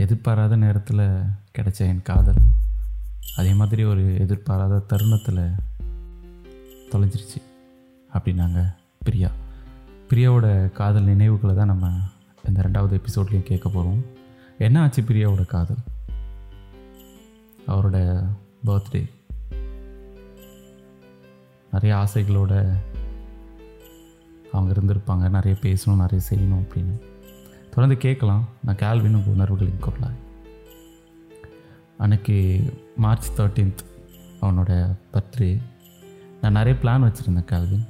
எதிர்பாராத நேரத்தில் கிடைச்ச என் காதல். அதே மாதிரி ஒரு எதிர்பாராத தருணத்தில் தொலைஞ்சிருச்சு அப்படின்னாங்க பிரியா. பிரியாவோட காதல் நினைவுகளை தான் நம்ம இந்த ரெண்டாவது எபிசோட்லேயும் கேட்க போகிறோம் என்ன ஆச்சு பிரியாவோட காதல்? அவரோட பர்த்டே. நிறைய ஆசைகளோட அவங்க இருந்திருப்பாங்க நிறைய பேசணும் நிறைய செய்யணும் அப்படின்னு. தொடர்ந்து கேட்கலாம். நான் கேள்வின் உணர்வுகளின் குரலாய். அன்னைக்கு மார்ச் தேர்ட்டீன்த் அவனோட பர்த்டே நான் நிறைய பிளான் வச்சுருந்தேன் கேள்வின்.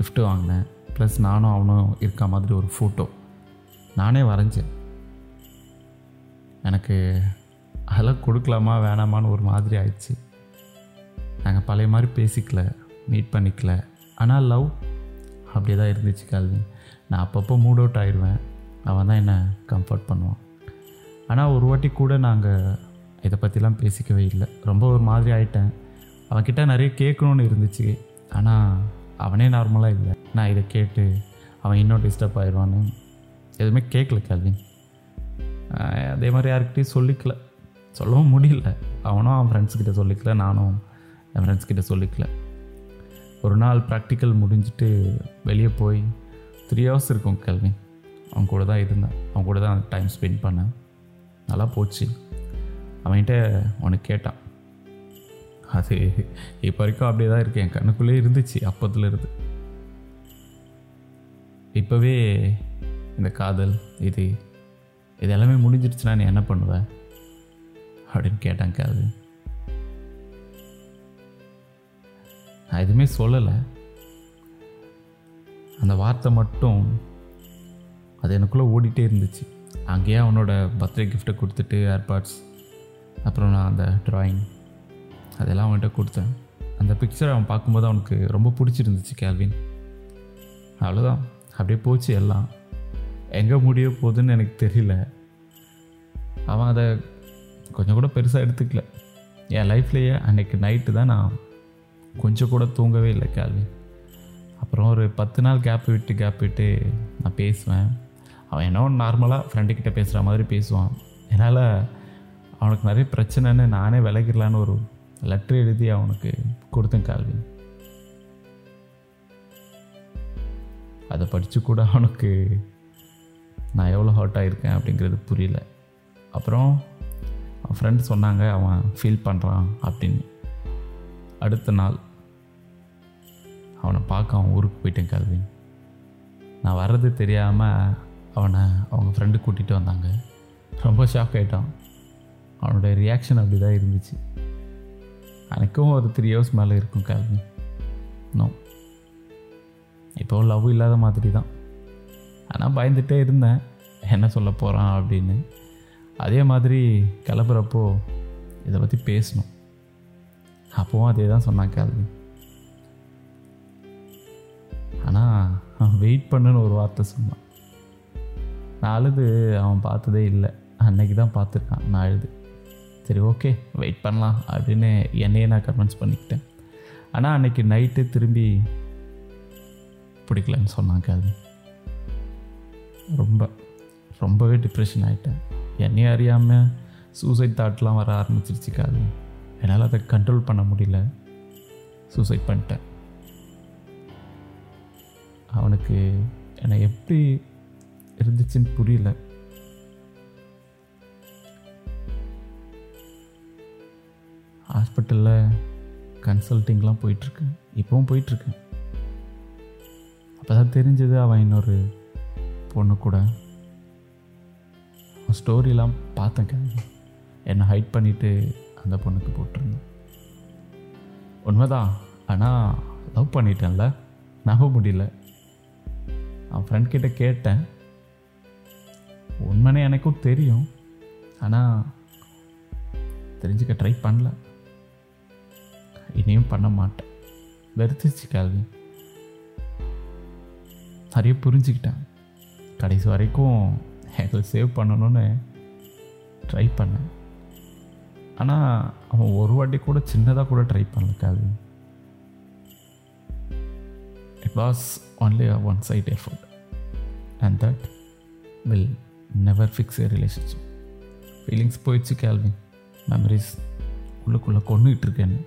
கிஃப்ட்டு வாங்கினேன். ப்ளஸ் நானும் அவனும் இருக்க மாதிரி ஒரு ஃபோட்டோ நானே வரைஞ்சேன். எனக்கு அதெல்லாம் கொடுக்கலாமா வேணாமான்னு ஒரு மாதிரி ஆயிடுச்சு. நாங்கள் பழைய மாதிரி பேசிக்கல மீட் பண்ணிக்கல. ஆனால் லவ் அப்படியே தான் இருந்துச்சு கல்வி நான் அப்பப்போ மூட் அவுட் ஆயிடுவேன். அவன் தான் என்னை கம்ஃபர்ட் பண்ணுவான். ஆனால் ஒரு வாட்டி கூட நாங்கள் இதை பற்றிலாம் பேசிக்கவே இல்லை. ரொம்ப ஒரு மாதிரி ஆயிட்டேன். அவன்கிட்ட நிறைய கேட்கணுன்னு இருந்துச்சு. ஆனால் அவனே நார்மலாக இல்லை. நான் இதை கேட்டு அவன் இன்னும் டிஸ்டர்ப் ஆயிடுவான்னு எதுவுமே கேட்கல கல்வின். அதே மாதிரி யாருக்கிட்டையும் சொல்லிக்கல. சொல்லவும் முடியல. அவனும் அவன் ஃப்ரெண்ட்ஸ்கிட்ட சொல்லிக்கல. நானும் என் ஃப்ரெண்ட்ஸ்கிட்ட சொல்லிக்கல. ஒரு நாள் ப்ராக்டிக்கல் முடிஞ்சுட்டு வெளியே போய் த்ரீ ஹவர்ஸ் இருக்கும் கல்வின். அவன் கூட தான் இருந்தேன். அவன் கூட தான் டைம் ஸ்பெண்ட் பண்ணேன். நல்லா போச்சு. அவன்கிட்ட உனக்கு கேட்டான். அது இப்போ வரைக்கும் அப்படியே தான் இருக்கு. என் கண்ணுக்குள்ளே இருந்துச்சு அப்பத்துல இருந்து. இப்போவே இந்த காதல் இது இது எல்லாமே முடிஞ்சிடுச்சுன்னா நீ என்ன பண்ணுவ? அப்படின்னு கேட்டான் காது. நான் எதுவுமே சொல்லலை. அந்த வார்த்தை மட்டும் அது எனக்குள்ளே ஓடிட்டே இருந்துச்சு. அங்கேயே அவனோட பர்த்டே கிஃப்ட்டை கொடுத்துட்டு ஏர்பாட்ஸ் அப்புறம் நான் அந்த ட்ராயிங் அதெல்லாம் அவன்கிட்ட கொடுத்தேன். அந்த பிக்சரை அவன் பார்க்கும்போது அவனுக்கு ரொம்ப பிடிச்சிருந்துச்சு கேல்வின் அவ்வளோதான் அப்படியே போச்சு எல்லாம். எங்கே முடிய போகுதுன்னு எனக்கு தெரியல. அவன் அதை கொஞ்சம் கூட பெருசாக எடுத்துக்கல. என் லைஃப்லேயே அன்றைக்கு நைட்டு தான் நான் கொஞ்சம் கூட தூங்கவே இல்லை கேள்வி அப்புறம் ஒரு பத்து நாள் கேப் விட்டு கேப் விட்டு நான் பேசுவேன். அவன் என்ன நார்மலாக ஃப்ரெண்டுக்கிட்ட பேசுகிற மாதிரி பேசுவான். என்னால் அவனுக்கு நிறைய பிரச்சனைன்னு நானே விலகிடலான்னு ஒரு லெட்ரு எழுதி அவனுக்கு கொடுத்தேன் கால்வி அதை படித்து கூட அவனுக்கு நான் எவ்வளோ ஹர்ட் ஆகிருக்கேன் அப்படிங்கிறது புரியல. அப்புறம் அவன் ஃப்ரெண்டு சொன்னாங்க அவன் ஃபீல் பண்ணுறான் அப்படின்னு. அடுத்த நாள் அவனை பார்க்க அவன் ஊருக்கு போயிட்டேன் கால்வின். நான் வர்றது தெரியாமல் அவனை அவங்க ஃப்ரெண்டு கூட்டிகிட்டு வந்தாங்க. ரொம்ப ஷாக் ஆகிட்டான் அவனோட ரியாக்ஷன் அப்படி தான் இருந்துச்சு. எனக்கும் ஒரு த்ரீ ஹவர்ஸ் மேலே இருக்கும் கேள்வி நோ இப்போ லவ் இல்லாத மாதிரி தான் ஆனால் பயந்துகிட்டே இருந்தேன். என்ன சொல்ல போகிறான் அப்படின்னு. அதே மாதிரி கிளம்புறப்போ இதை பற்றி பேசணும். அப்போவும் அதே தான் சொன்னான் கேள்வி ஆனால் வெயிட் பண்ணுன்னு ஒரு வார்த்தை சொன்னான். நான் அழுது அவன் பார்த்ததே இல்லை. அன்னைக்கு தான் பார்த்துருக்கான் நான் அழுது. சரி ஓகே வெயிட் பண்ணலாம் அப்படின்னு என்னையே நான் கன்வின்ஸ் பண்ணிக்கிட்டேன். ஆனால் அன்னைக்கு நைட்டு திரும்பி பிடிக்கலன்னு சொன்னாங்க அது. ரொம்ப ரொம்பவே டிப்ரெஷன் ஆகிட்டேன் என்னையும் அறியாமல் சூசைட் தாட்லாம் வர ஆரம்பிச்சிருச்சுக்காது என்னால் அதை கண்ட்ரோல் பண்ண முடியல. சூசைட் பண்ணிட்டேன். அவனுக்கு என்னை எப்படி இருந்துச்சுன்னு புரியல. ஹாஸ்பிட்டலில் கன்சல்ட்டிங்லாம் போயிட்டுருக்கேன் இப்போவும் போயிட்டுருக்கேன் அப்போ தான் தெரிஞ்சது அவன் இன்னொரு பொண்ணு கூட. ஸ்டோரிலாம் பார்த்தேன் கேள்வி என்னை ஹைட் பண்ணிவிட்டு அந்த பொண்ணுக்கு போட்டிருந்தேன். உண்மைதான். ஆனால் லவ் பண்ணிட்டேன்ல. நம்ப முடியல. அவன் ஃப்ரெண்ட் கிட்டே கேட்டேன். உண்மைனே எனக்கும் தெரியும். ஆனால் தெரிஞ்சுக்க ட்ரை பண்ணல. இனியும் பண்ண மாட்டேன். வெறுத்துச்சு கேள்வி நிறைய புரிஞ்சுக்கிட்டேன். கடைசி வரைக்கும் எங்களை சேவ் பண்ணணும்னு ட்ரை பண்ணேன். ஆனால் அவன் ஒரு வாட்டி கூட சின்னதாக கூட ட்ரை பண்ணல கேள்வி it was only a one side effort and that will never fix a relationship feelings போயிடுச்சு கேள்வின் மெமரிஸ் உள்ளுக்குள்ளே கொண்டுகிட்டு இருக்கேன்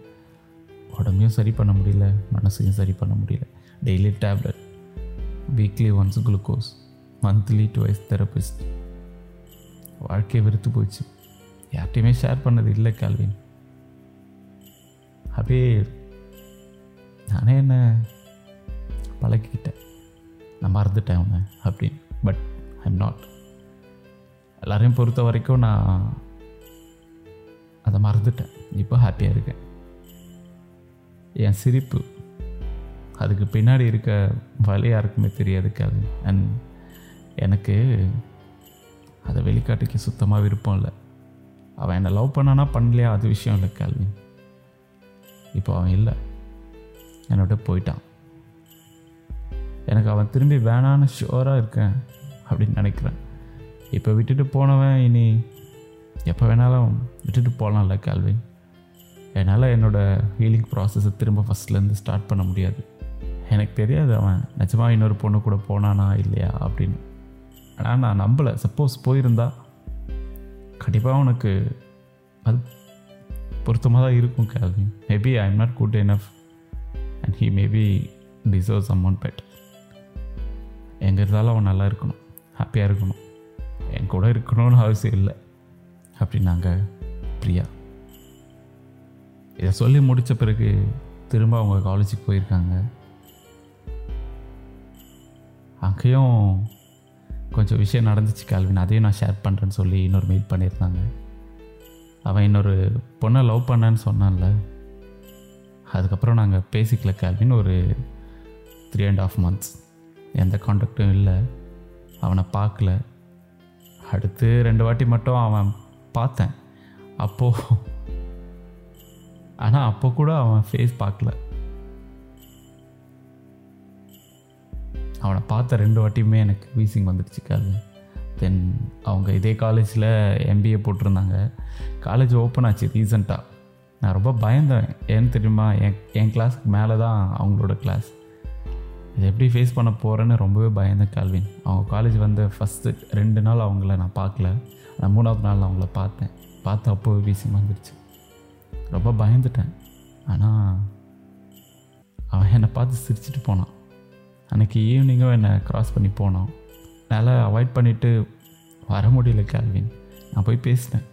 உடம்பையும் சரி பண்ண முடியல மனசையும் சரி பண்ண முடியல. Daily tablet weekly once glucose monthly twice therapist வாழ்க்கையை வெறுத்து போயிடுச்சு. யார்கிட்டையுமே ஷேர் பண்ணது இல்லை கேள்வின் அப்படியே நானே என்ன பழக்கிக்கிட்டேன். நான் மறந்துட்டேன் அவனை அப்படின்னு. பட் ஐம் நாட் எல்லாரையும் பொறுத்த வரைக்கும் நான் அதை மறந்துட்டேன். இப்போ ஹாப்பியாக இருக்கேன். என் சிரிப்பு அதுக்கு பின்னாடி இருக்க வழி யாருக்குமே தெரியாது கேள்வி அண்ட் எனக்கு அதை வெளிக்காட்டுக்கு சுத்தமாக விருப்பம் இல்லை. அவன் என்னை லவ் பண்ணானா பண்ணலையா? அது விஷயம் இல்லை கேள்வி இப்போ அவன் இல்லை. என்னோட போயிட்டான். எனக்கு அவன் திரும்பி வேணான்னு ஷுவராக இருக்கேன் அப்படின்னு நினைக்கிறேன். இப்போ விட்டுட்டு போனவன் இனி எப்போ வேணாலும் விட்டுட்டு போகலாம்ல கேள்வின் என்னால் என்னோடய ஹீலிங் ப்ராசஸை திரும்ப ஃபஸ்ட்லேருந்து ஸ்டார்ட் பண்ண முடியாது. எனக்கு தெரியாது அவன் நிஜமாக இன்னொரு பொண்ணு கூட போனானா இல்லையா அப்படின்னு. ஆனால் நான் நம்பலை. சப்போஸ் போயிருந்தா கண்டிப்பாக அவனுக்கு அது பொருத்தமாக தான் இருக்கும் கேள்வி maybe I am not good enough and he maybe deserves amount bet எங்கே இருந்தாலும் அவன் நல்லா இருக்கணும். ஹாப்பியாக இருக்கணும். என் கூட இருக்கணும்னு அவசியம் இல்லை. அப்படின்னாங்க பிரியா. இதை சொல்லி முடித்த பிறகு திரும்ப அவங்க காலேஜுக்கு போயிருக்காங்க. அங்கேயும் கொஞ்சம் விஷயம் நடந்துச்சு கால்வின் அதையும் நான் ஷேர் பண்ணுறேன்னு சொல்லி இன்னொரு மெயில் பண்ணியிருந்தாங்க. அவன் இன்னொரு பொண்ணை லவ் பண்ணேன்னு சொன்னான்ல. அதுக்கப்புறம் நாங்கள் பேசிக்கல கால்வின் ஒரு த்ரீ அண்ட் ஆஃப் மந்த்ஸ் எந்த காண்டாக்டும் இல்லை. அவனை பார்க்கல. அடுத்து ரெண்டு வாட்டி மட்டும் அவன் பார்த்தேன். அப்போது ஆனால் அப்போ கூட அவன் ஃபேஸ் பார்க்கல. அவனை பார்த்த ரெண்டு வாட்டியுமே எனக்கு வீசிங் வந்துடுச்சு கால். தென் அவங்க இதே காலேஜில் எம்பிஏ போட்டிருந்தாங்க. காலேஜ் ஓப்பன் ஆச்சு ரீசண்டாக நான் ரொம்ப பயந்தேன். ஏன்னு தெரியுமா? என் என் கிளாஸுக்கு மேலே தான் அவங்களோட கிளாஸ் இதை எப்படி ஃபேஸ் பண்ண போகிறேன்னு ரொம்பவே பயந்தேன் கால்வின். அவங்க காலேஜ் வந்த ஃபஸ்ட்டு ரெண்டு நாள் அவங்கள நான் பார்க்கல. நான் மூணாவது நாள் அவங்கள பார்த்தேன். பார்த்து அப்போ பேசி வந்துடுச்சு ரொம்ப பயந்துட்டேன். ஆனால் அவன் என்னை பார்த்து சிரிச்சிட்டு போனான். அன்றைக்கி ஈவினிங்கும் என்னை க்ராஸ் பண்ணி போனான். என்னால் அவாய்ட் பண்ணிவிட்டு வர முடியல கேள்வின் நான் போய் பேசினேன்.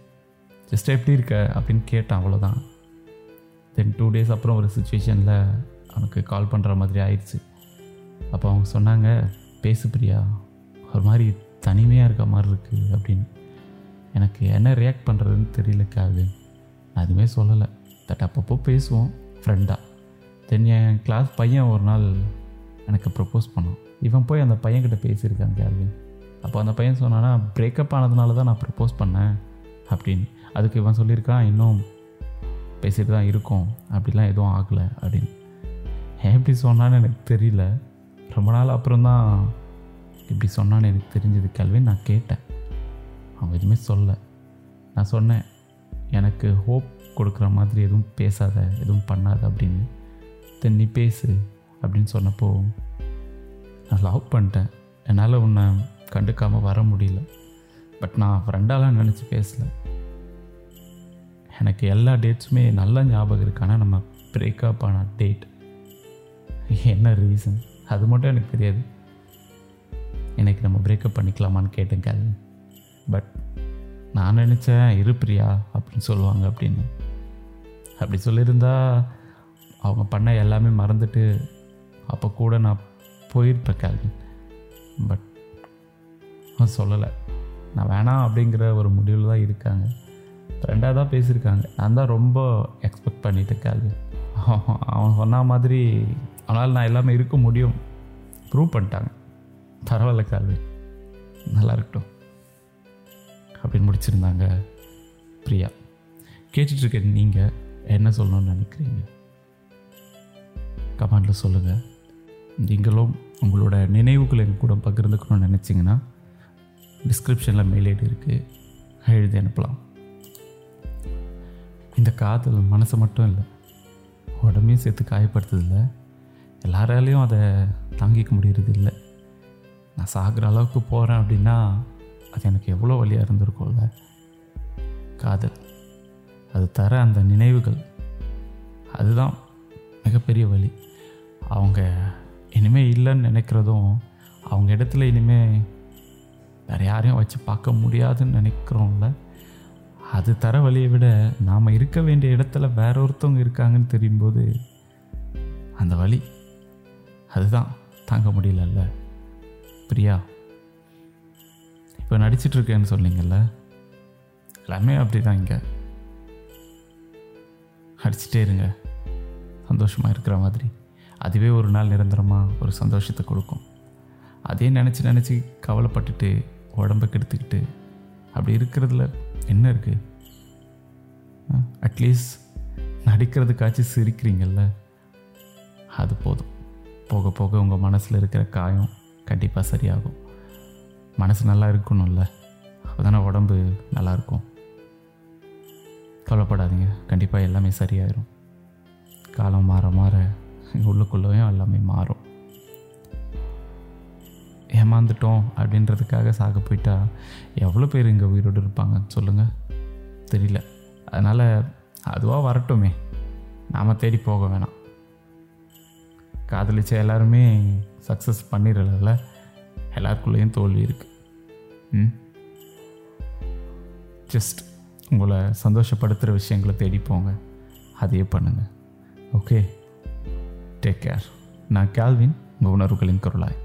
ஜஸ்ட் எப்படி இருக்க? அப்படின்னு கேட்டேன் அவ்வளோதான் தென் டூ டேஸ் அப்புறம் ஒரு சுச்சுவேஷனில் அவனுக்கு கால் பண்ணுற மாதிரி ஆயிடுச்சு. அப்போ அவங்க சொன்னாங்க பேசு பிரியா ஒரு மாதிரி தனிமையாக இருக்க மாதிரி இருக்குது அப்படின்னு. எனக்கு என்ன ரியாக்ட் பண்ணுறதுன்னு தெரியல கேள்வின் நான் எதுவுமே சொல்லலை. தட் அப்பப்போ பேசுவோம் ஃப்ரெண்டாக தென் என் கிளாஸ் பையன் ஒரு நாள் எனக்கு ப்ரப்போஸ் பண்ணான். இவன் போய் அந்த பையன்கிட்ட பேசியிருக்காங்க அது அப்போ அந்த பையன் சொன்னான்னா பிரேக்கப் ஆனதுனால தான் நான் ப்ரப்போஸ் பண்ணேன் அப்படின்னு. அதுக்கு இவன் சொல்லியிருக்கான் இன்னும் பேசிட்டு தான் இருக்கோம். அப்படிலாம் எதுவும் ஆகலை அப்படின்னு. ஏன் இப்படி சொன்னான்னு எனக்கு தெரியல. ரொம்ப நாள் அப்புறம் தான் இப்படி சொன்னான்னு எனக்கு தெரிஞ்சது கேள்வின்னு நான் கேட்டேன். அவங்க எதுவுமே சொல்ல நான் சொன்னேன் எனக்கு ஹோப் கொடுக்குற மாதிரி எதுவும் பேசாத எதுவும் பண்ணாத அப்படின்னு. தென் நீ பேசு அப்படின்னு சொன்னப்போ நான் லவ் பண்ணிட்டேன். என்னால் உன்னை கண்டுக்காமல் வர முடியல. பட் நான் ஃப்ரெண்டாலாம் நினச்சி பேசல. எனக்கு எல்லா டேட்ஸுமே நல்லா ஞாபகம் இருக்கு. ஆனால் நம்ம பிரேக்கப் ஆன டேட் என்ன ரீசன் அது மட்டும் எனக்கு தெரியாது. எனக்கு நம்ம பிரேக்கப் பண்ணிக்கலாமான்னு கேட்டேன் கேள்வி பட் நான் நினச்சேன் இரு பிரியா அப்படின்னு சொல்லுவாங்க அப்படின்னு. அப்படி சொல்லியிருந்தா அவங்க பண்ண எல்லாமே மறந்துட்டு அப்போ கூட நான் போயிருப்பேன் கேள்வி பட் அவன் சொல்லலை. நான் வேணாம் அப்படிங்கிற ஒரு முடிவில் தான் இருக்காங்க. ஃப்ரெண்டாக தான் பேசியிருக்காங்க. நான் தான் ரொம்ப எக்ஸ்பெக்ட் பண்ணிட்டேன் கேள்வி அவன் சொன்ன மாதிரி அவனால் நான் எல்லாமே இருக்க முடியும். ப்ரூவ் பண்ணிட்டாங்க. பரவாயில்ல கால்வி. நல்லா இருக்கட்டும். அப்படின்னு முடிச்சிருந்தாங்க பிரியா. கேட்டுட்ருக்க நீங்கள் என்ன சொல்லணும்னு நினைக்கிறீங்க? கமெண்டில் சொல்லுங்கள் நீங்களும் உங்களோட நினைவுகள் எங்கள் கூட பகிர்ந்துக்கணும்னு நினச்சிங்கன்னா டிஸ்கிரிப்ஷனில் மெயில் ஐடி இருக்குது எழுதி அனுப்பலாம். இந்த காதல் மனசை மட்டும் இல்லை உடம்பையும் சேர்த்து காயப்படுத்துதில்லை எல்லாராலையும் அதை தாங்கிக்க முடியறது இல்லை. நான் சாகிற அளவுக்கு போகிறேன் அப்படின்னா அது எனக்கு எவ்வளோ வழியாக இருந்திருக்கும்ல? காதல். அது தர அந்த நினைவுகள். அதுதான் மிகப்பெரிய வழி. அவங்க இனிமேல் இல்லைன்னு நினைக்கிறதும் அவங்க இடத்துல இனிமேல் வேறு யாரையும் வச்சு பார்க்க முடியாதுன்னு நினைக்கிறோம்ல? அது தர வழியை விட நாம் இருக்க வேண்டிய இடத்துல வேற ஒருத்தவங்க இருக்காங்கன்னு தெரியும்போது அந்த வழி அதுதான் தாங்க முடியலல்ல. பிரியா இப்போ நடிச்சிட்ருக்கேன்னு சொன்னீங்கல்ல எல்லாமே அப்படி தான் இங்கே. அடிச்சிட்டே இருங்க. சந்தோஷமாக இருக்கிற மாதிரி. அதுவே ஒரு நாள் நிரந்தரமாக ஒரு சந்தோஷத்தை கொடுக்கும். அதே நினச்சி நினச்சி கவலைப்பட்டுட்டு உடம்பை கெடுத்துக்கிட்டு அப்படி இருக்கிறதுல என்ன இருக்குது அட்லீஸ்ட் நடிக்கிறதுக்காச்சும் சிரிக்கிறீங்கல்ல அது போதும். போக போக உங்கள் மனசில் இருக்கிற காயம் கண்டிப்பாக சரியாகும். மனசு நல்லா இருக்கணும்ல. அப்போதானே உடம்பு நல்லாயிருக்கும் கவலைப்படாதீங்க. கண்டிப்பாக எல்லாமே சரியாயிரும். காலம் மாற மாற உள்ளுக்குள்ளேயும் எல்லாமே மாறும். ஏமாந்துட்டோம் அப்படின்றதுக்காக சாக போயிட்டா எவ்வளோ பேர் இங்கே உயிரோடு இருப்பாங்க சொல்லுங்கள் தெரியல. அதனால் அதுவாக வரட்டுமே. நாம் தேடி போக வேணாம். காதலிச்ச எல்லாருமே சக்ஸஸ் பண்ணிடல எல்லாருக்குள்ளேயும் தோல்வி இருக்குது ம்? ஜஸ்ட் உங்களை சந்தோஷப்படுத்துகிற விஷயங்களை தேடி போங்க. அதையே பண்ணுங்கள் ஓகே டேக் கேர் நான் கேல்வின் உங்கள் உணர்வுகளின் குரலாய்.